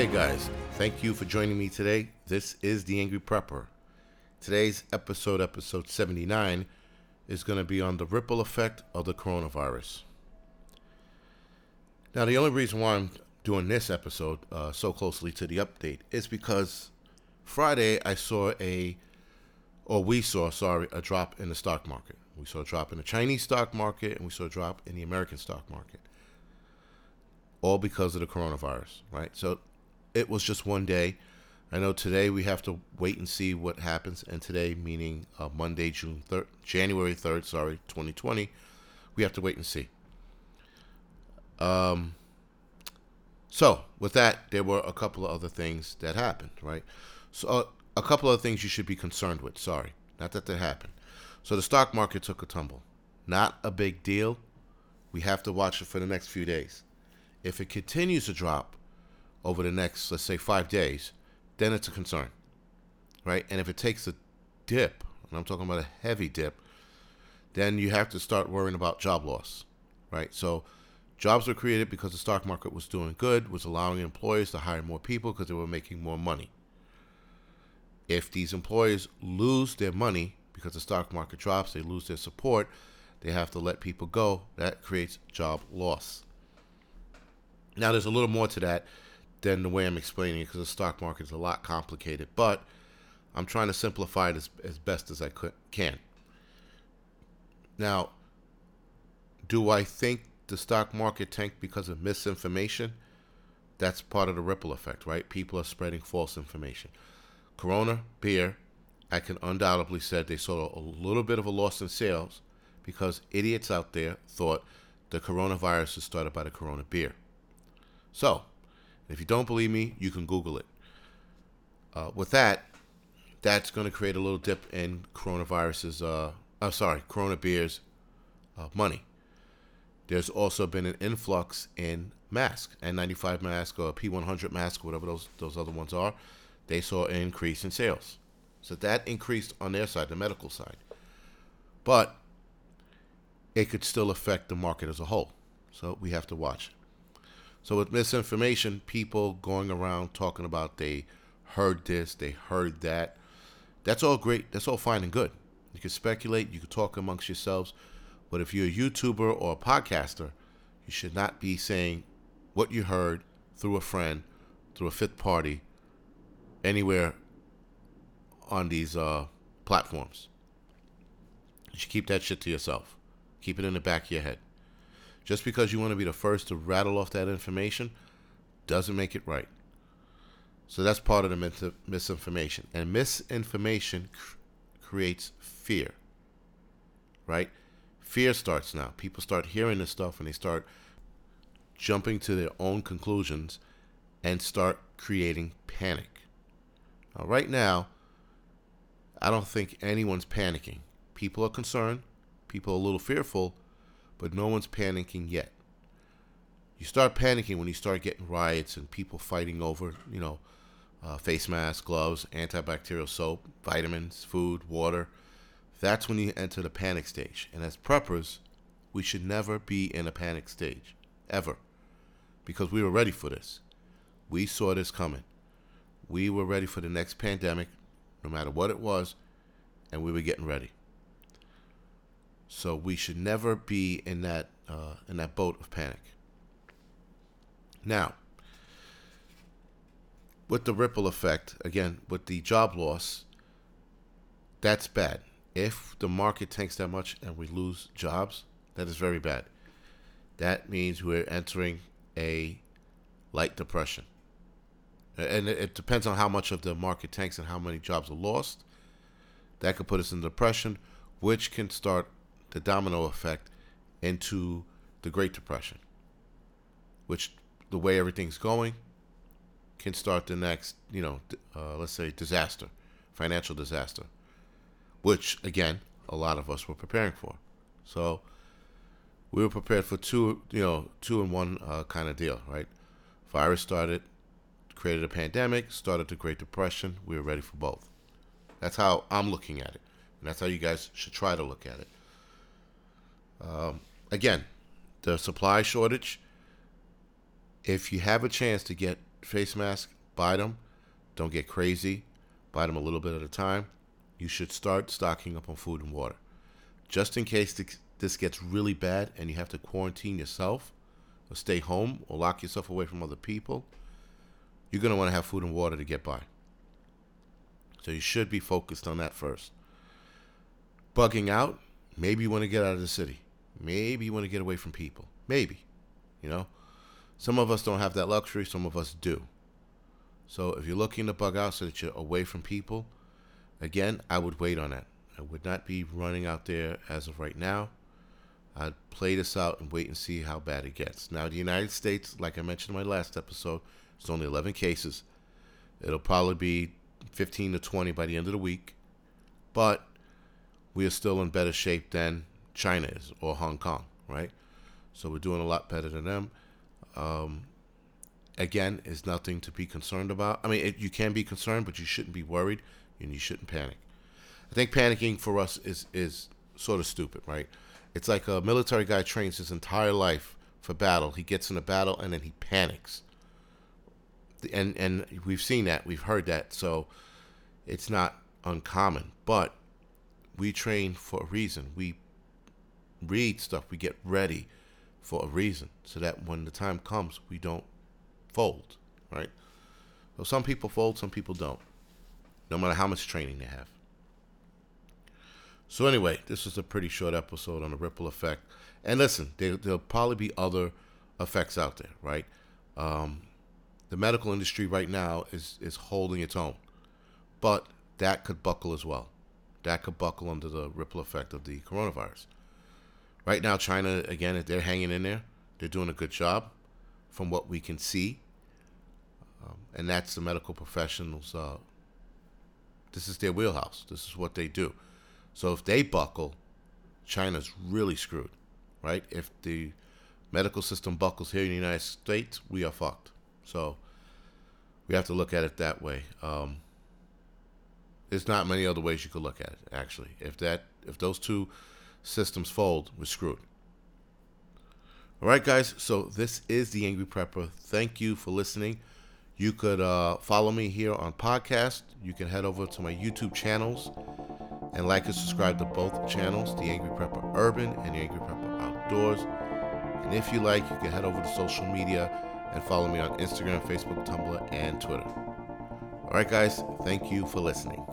Okay, guys, thank you for joining me today. This is The Angry Prepper. Today's episode, episode 79, is going to be on the ripple effect of the coronavirus. Now, the only reason why I'm doing this episode uh, so closely to the update is because Friday I saw a, or we saw, sorry, a drop in the stock market. We saw a drop in the Chinese stock market and we saw a drop in the American stock market. All because of the coronavirus, right? So it was just one day. I know today we have to wait and see what happens. And today, meaning uh, Monday, June third, January third, sorry, 2020, we have to wait and see. Um. So with that, there were a couple of other things that happened, right? So uh, a couple of things you should be concerned with. Sorry, not that they happened. So the stock market took a tumble. Not a big deal. We have to watch it for the next few days. If it continues to drop, over the next, let's say, five days, then it's a concern, right? And if it takes a dip, and I'm talking about a heavy dip, then you have to start worrying about job loss, right? So jobs were created because the stock market was doing good, was allowing employers to hire more people because they were making more money. If these employers lose their money because the stock market drops, they lose their support, they have to let people go. That creates job loss. Now, there's a little more to that than the way I'm explaining it because the stock market is a lot complicated. But I'm trying to simplify it as, as best as I could, can. Now, do I think the stock market tanked because of misinformation? That's part of the ripple effect, right? People are spreading false information. Corona beer, I can undoubtedly say they saw a little bit of a loss in sales because idiots out there thought the coronavirus was started by the Corona beer. So, if you don't believe me, you can Google it. Uh, with that, that's going to create a little dip in coronavirus's, uh, oh, sorry, Corona beer's uh, money. There's also been an influx in masks, N95 mask or P100 mask, whatever those those other ones are. They saw an increase in sales, so that increased on their side, the medical side. But it could still affect the market as a whole, so we have to watch. So with misinformation, people going around talking about they heard this, they heard that. That's all great. That's all fine and good. You can speculate, you can talk amongst yourselves, but if you're a YouTuber or a podcaster, you should not be saying what you heard through a friend, through a fifth party, anywhere on these uh, platforms. You should keep that shit to yourself. Keep it in the back of your head. Just because you want to be the first to rattle off that information doesn't make it right. So that's part of the misinformation. And misinformation cr- creates fear. Right? Fear starts now. People start hearing this stuff and they start jumping to their own conclusions and start creating panic. Now, right now, I don't think anyone's panicking. People are concerned, people are a little fearful, but no one's panicking yet. You start panicking when you start getting riots and people fighting over, you know, uh, face masks, gloves, antibacterial soap, vitamins, food, water. That's when you enter the panic stage. And as preppers, we should never be in a panic stage, ever, because we were ready for this. We saw this coming. We were ready for the next pandemic, no matter what it was, and we were getting ready. So we should never be in that uh, in that boat of panic. Now, with the ripple effect, again, with the job loss, that's bad. If the market tanks that much and we lose jobs, that is very bad. That means we're entering a light depression. And it depends on how much of the market tanks and how many jobs are lost. That could put us in depression, which can start the domino effect into the Great Depression, which the way everything's going can start the next, you know, uh, let's say disaster, financial disaster, which again, a lot of us were preparing for. So we were prepared for two, you know, two in one uh, kind of deal, right? Virus started, created a pandemic, started the Great Depression. We were ready for both. That's how I'm looking at it. And that's how you guys should try to look at it. Um, again, the supply shortage. If you have a chance to get face masks, buy them. Don't get crazy. Buy them a little bit at a time. You should start stocking up on food and water. Just in case this gets really bad and you have to quarantine yourself or stay home or lock yourself away from other people, you're going to want to have food and water to get by. So you should be focused on that first. Bugging out, maybe you want to get out of the city. Maybe you want to get away from people. Maybe. You know? Some of us don't have that luxury, some of us do. So if you're looking to bug out so that you're away from people, again, I would wait on that. I would not be running out there as of right now. I'd play this out and wait and see how bad it gets. Now, the United States, like I mentioned in my last episode, it's only 11 cases. It'll probably be 15 to 20 by the end of the week. But we are still in better shape than China is or Hong Kong, right? So we're doing a lot better than them. Um, again, is nothing to be concerned about. I mean, it, you can be concerned, but you shouldn't be worried and you shouldn't panic. I think panicking for us is is sort of stupid, right? It's like a military guy trains his entire life for battle. He gets in a battle and then he panics and and we've seen that, we've heard that, so it's not uncommon. But we train for a reason. We read stuff. We get ready for a reason, so that when the time comes, we don't fold. Right. So some people fold, some people don't. No matter how much training they have. So anyway, this was a pretty short episode on the ripple effect. And listen, there, will probably be other effects out there, right? Um, the medical industry right now is is holding its own, but that could buckle as well. That could buckle under the ripple effect of the coronavirus. Right now, China again, they're hanging in there. They're doing a good job, from what we can see, um, and that's the medical professionals. Uh, this is their wheelhouse. This is what they do. So if they buckle, China's really screwed, right? If the medical system buckles here in the United States, we are fucked. So we have to look at it that way. Um, there's not many other ways you could look at it. Actually, if that if those two systems fold, we're screwed. All right, guys. So this is the Angry Prepper. Thank you for listening. You could uh, follow me here on podcast. You can head over to my YouTube channels and like and subscribe to both channels, The Angry Prepper Urban and The Angry Prepper Outdoors. And if you like, you can head over to social media and follow me on Instagram, Facebook, Tumblr, and Twitter. All right, guys, thank you for listening.